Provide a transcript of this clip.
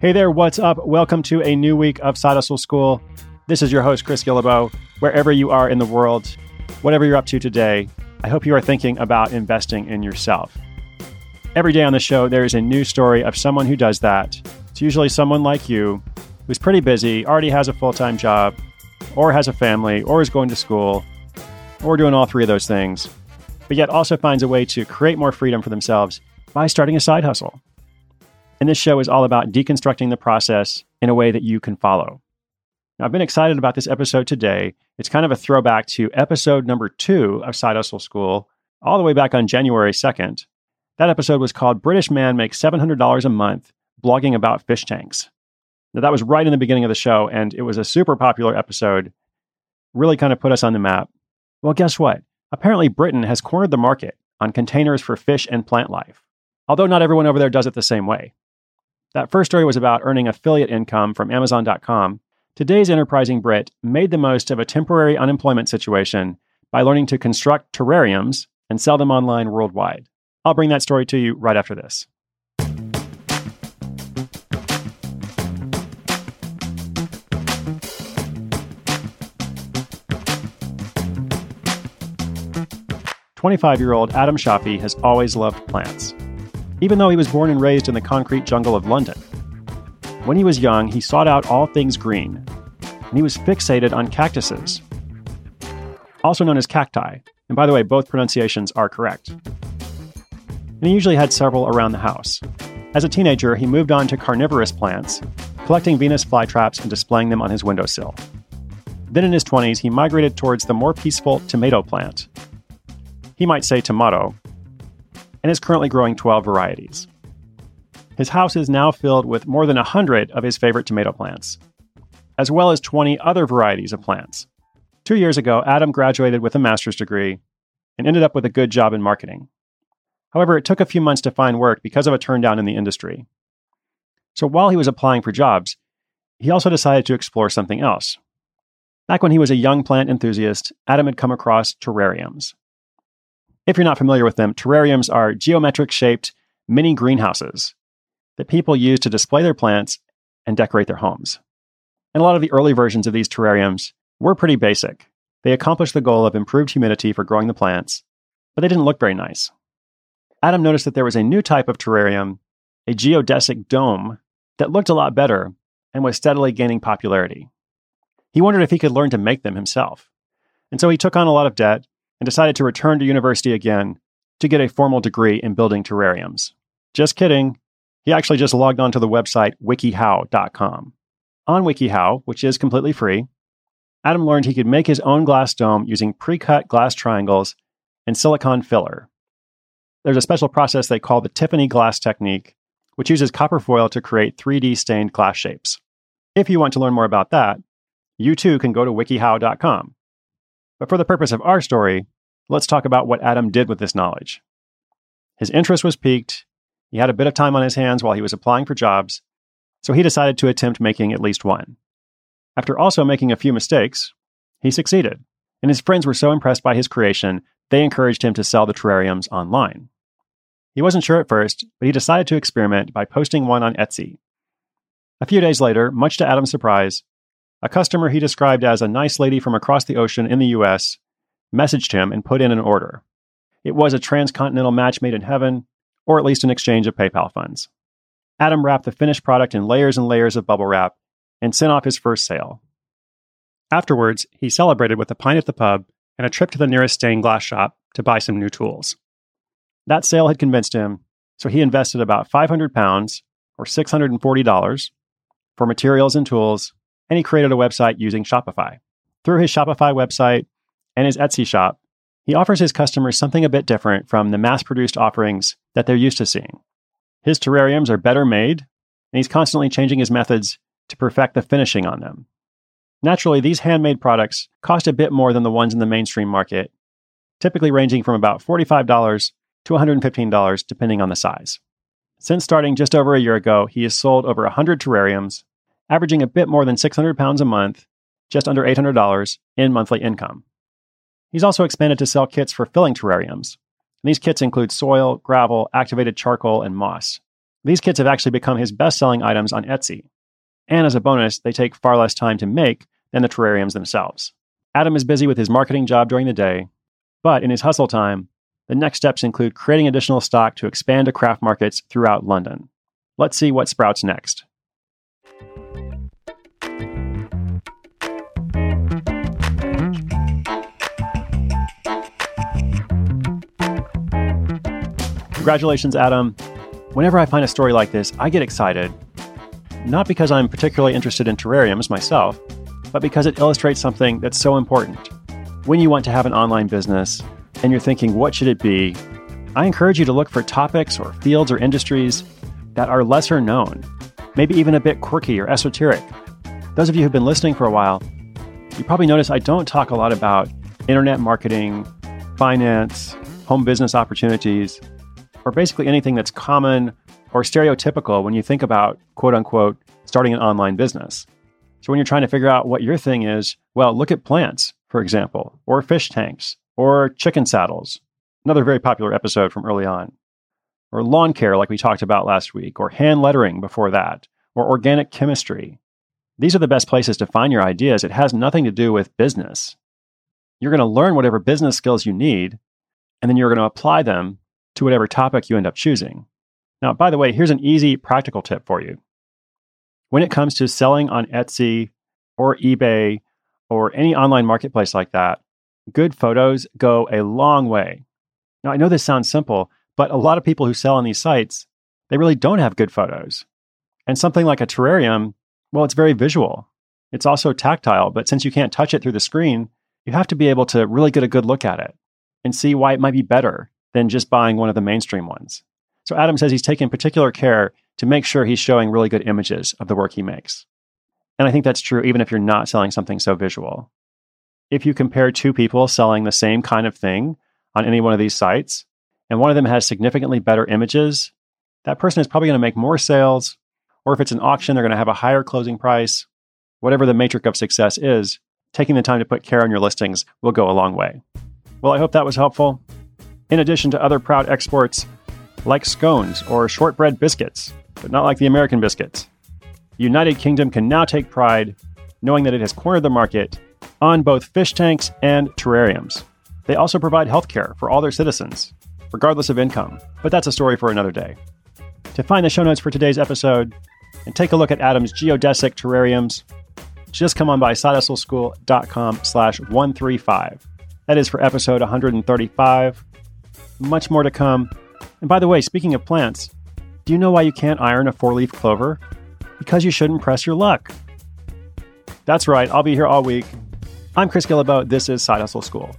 Hey there, what's up? Welcome to a new week of Side Hustle School. This is your host, Chris Guillebeau. Wherever you are in the world, whatever you're up to today, I hope you are thinking about investing in yourself. Every day on the show, there is a new story of someone who does that. It's usually someone like you who's pretty busy, already has a full time job, or has a family, or is going to school, or doing all three of those things, but yet also finds a way to create more freedom for themselves by starting a side hustle. And this show is all about deconstructing the process in a way that you can follow. Now, I've been excited about this episode today. It's kind of a throwback to episode number two of Side Hustle School, all the way back on January 2nd. That episode was called British Man Makes $700 a Month Blogging About Fish Tanks. Now, that was right in the beginning of the show, and it was a super popular episode. Really kind of put us on the map. Well, guess what? Apparently, Britain has cornered the market on containers for fish and plant life, although not everyone over there does it the same way. That first story was about earning affiliate income from Amazon.com. Today's enterprising Brit made the most of a temporary unemployment situation by learning to construct terrariums and sell them online worldwide. I'll bring that story to you right after this. Twenty-five-year-old Adam Shafi has always loved plants even though he was born and raised in the concrete jungle of London. When he was young, he sought out all things green, and he was fixated on cactuses, also known as cacti. And by the way, both pronunciations are correct. And he usually had several around the house. As a teenager, he moved on to carnivorous plants, collecting Venus flytraps and displaying them on his windowsill. Then in his 20s, he migrated towards the more peaceful tomato plant. He might say tomato, and is currently growing 12 varieties. His house is now filled with more than 100 of his favorite tomato plants, as well as 20 other varieties of plants. Two years ago, Adam graduated with a master's degree and ended up with a good job in marketing. However, it took a few months to find work because of a turndown in the industry. So while he was applying for jobs, he also decided to explore something else. Back when he was a young plant enthusiast, Adam had come across terrariums. If you're not familiar with them, terrariums are geometric shaped mini greenhouses that people use to display their plants and decorate their homes. And a lot of the early versions of these terrariums were pretty basic. They accomplished the goal of improved humidity for growing the plants, but they didn't look very nice. Adam noticed that there was a new type of terrarium, a geodesic dome, that looked a lot better and was steadily gaining popularity. He wondered if he could learn to make them himself. And so he took on a lot of debt and decided to return to university again to get a formal degree in building terrariums. Just kidding. He actually just logged onto the website wikihow.com. On WikiHow, which is completely free, Adam learned he could make his own glass dome using pre cut glass triangles and silicon filler. There's a special process they call the Tiffany glass technique, which uses copper foil to create 3D stained glass shapes. If you want to learn more about that, you too can go to wikihow.com. But for the purpose of our story, let's talk about what Adam did with this knowledge. His interest was piqued. He had a bit of time on his hands while he was applying for jobs, so he decided to attempt making at least one. After also making a few mistakes, he succeeded, and his friends were so impressed by his creation, they encouraged him to sell the terrariums online. He wasn't sure at first, but he decided to experiment by posting one on Etsy. A few days later, much to Adam's surprise, a customer he described as a nice lady from across the ocean in the US messaged him and put in an order. It was a transcontinental match made in heaven, or at least an exchange of PayPal funds. Adam wrapped the finished product in layers and layers of bubble wrap and sent off his first sale. Afterwards, he celebrated with a pint at the pub and a trip to the nearest stained glass shop to buy some new tools. That sale had convinced him, so he invested about 500 pounds, or $640, for materials and tools and he created a website using Shopify. Through his Shopify website and his Etsy shop, he offers his customers something a bit different from the mass produced offerings that they're used to seeing. His terrariums are better made, and he's constantly changing his methods to perfect the finishing on them. Naturally, these handmade products cost a bit more than the ones in the mainstream market, typically ranging from about $45 to $115 depending on the size. Since starting just over a year ago, he has sold over 100 terrariums averaging a bit more than 600 pounds a month, just under $800 in monthly income. He's also expanded to sell kits for filling terrariums. And these kits include soil, gravel, activated charcoal, and moss. These kits have actually become his best selling items on Etsy. And as a bonus, they take far less time to make than the terrariums themselves. Adam is busy with his marketing job during the day, but in his hustle time, the next steps include creating additional stock to expand to craft markets throughout London. Let's see what sprouts next. Congratulations, Adam. Whenever I find a story like this, I get excited. Not because I'm particularly interested in terrariums myself, but because it illustrates something that's so important. When you want to have an online business and you're thinking, what should it be? I encourage you to look for topics or fields or industries that are lesser known, maybe even a bit quirky or esoteric. Those of you who've been listening for a while, you probably notice I don't talk a lot about internet marketing, finance, home business opportunities, or basically anything that's common or stereotypical when you think about quote unquote starting an online business. So when you're trying to figure out what your thing is, well, look at plants, for example, or fish tanks, or chicken saddles, another very popular episode from early on, or lawn care, like we talked about last week, or hand lettering before that, or organic chemistry. These are the best places to find your ideas. It has nothing to do with business. You're going to learn whatever business skills you need, and then you're going to apply them to whatever topic you end up choosing. Now, by the way, here's an easy practical tip for you. When it comes to selling on Etsy or eBay or any online marketplace like that, good photos go a long way. Now, I know this sounds simple, but a lot of people who sell on these sites, they really don't have good photos. And something like a terrarium, well, it's very visual. It's also tactile, but since you can't touch it through the screen, you have to be able to really get a good look at it and see why it might be better than just buying one of the mainstream ones. So Adam says he's taken particular care to make sure he's showing really good images of the work he makes. And I think that's true even if you're not selling something so visual. If you compare two people selling the same kind of thing on any one of these sites, and one of them has significantly better images, that person is probably going to make more sales. Or if it's an auction, they're going to have a higher closing price. Whatever the matrix of success is, taking the time to put care on your listings will go a long way. Well, I hope that was helpful in addition to other proud exports like scones or shortbread biscuits, but not like the American biscuits. The United Kingdom can now take pride knowing that it has cornered the market on both fish tanks and terrariums. They also provide healthcare for all their citizens, regardless of income, but that's a story for another day. To find the show notes for today's episode and take a look at Adam's geodesic terrariums, just come on by sidehustleschool.com slash 135. That is for episode 135 much more to come. And by the way, speaking of plants, do you know why you can't iron a four leaf clover? Because you shouldn't press your luck. That's right, I'll be here all week. I'm Chris Guillebeau. This is Side Hustle School.